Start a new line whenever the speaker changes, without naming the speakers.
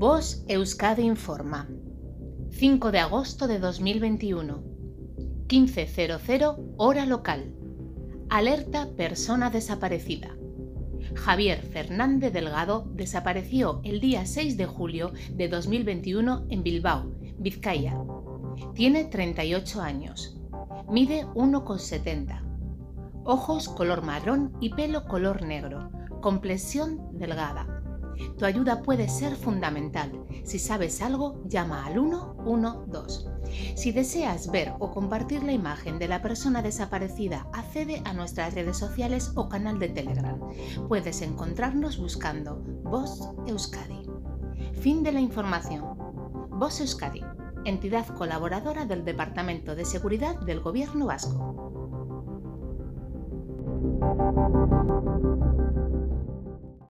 Vos Euskadi Informa. 5 de agosto de 2021. 15.00 hora local. Alerta persona desaparecida. Javier Fernández Delgado desapareció el día 6 de julio de 2021 en Bilbao, Vizcaya. Tiene 38 años. Mide 1,70. Ojos color marrón y pelo color negro. Complexión delgada tu ayuda puede ser fundamental. Si sabes algo, llama al 112. Si deseas ver o compartir la imagen de la persona desaparecida, accede a nuestras redes sociales o canal de Telegram. Puedes encontrarnos buscando Voz Euskadi. Fin de la información. Voz Euskadi, entidad colaboradora del Departamento de Seguridad del Gobierno Vasco.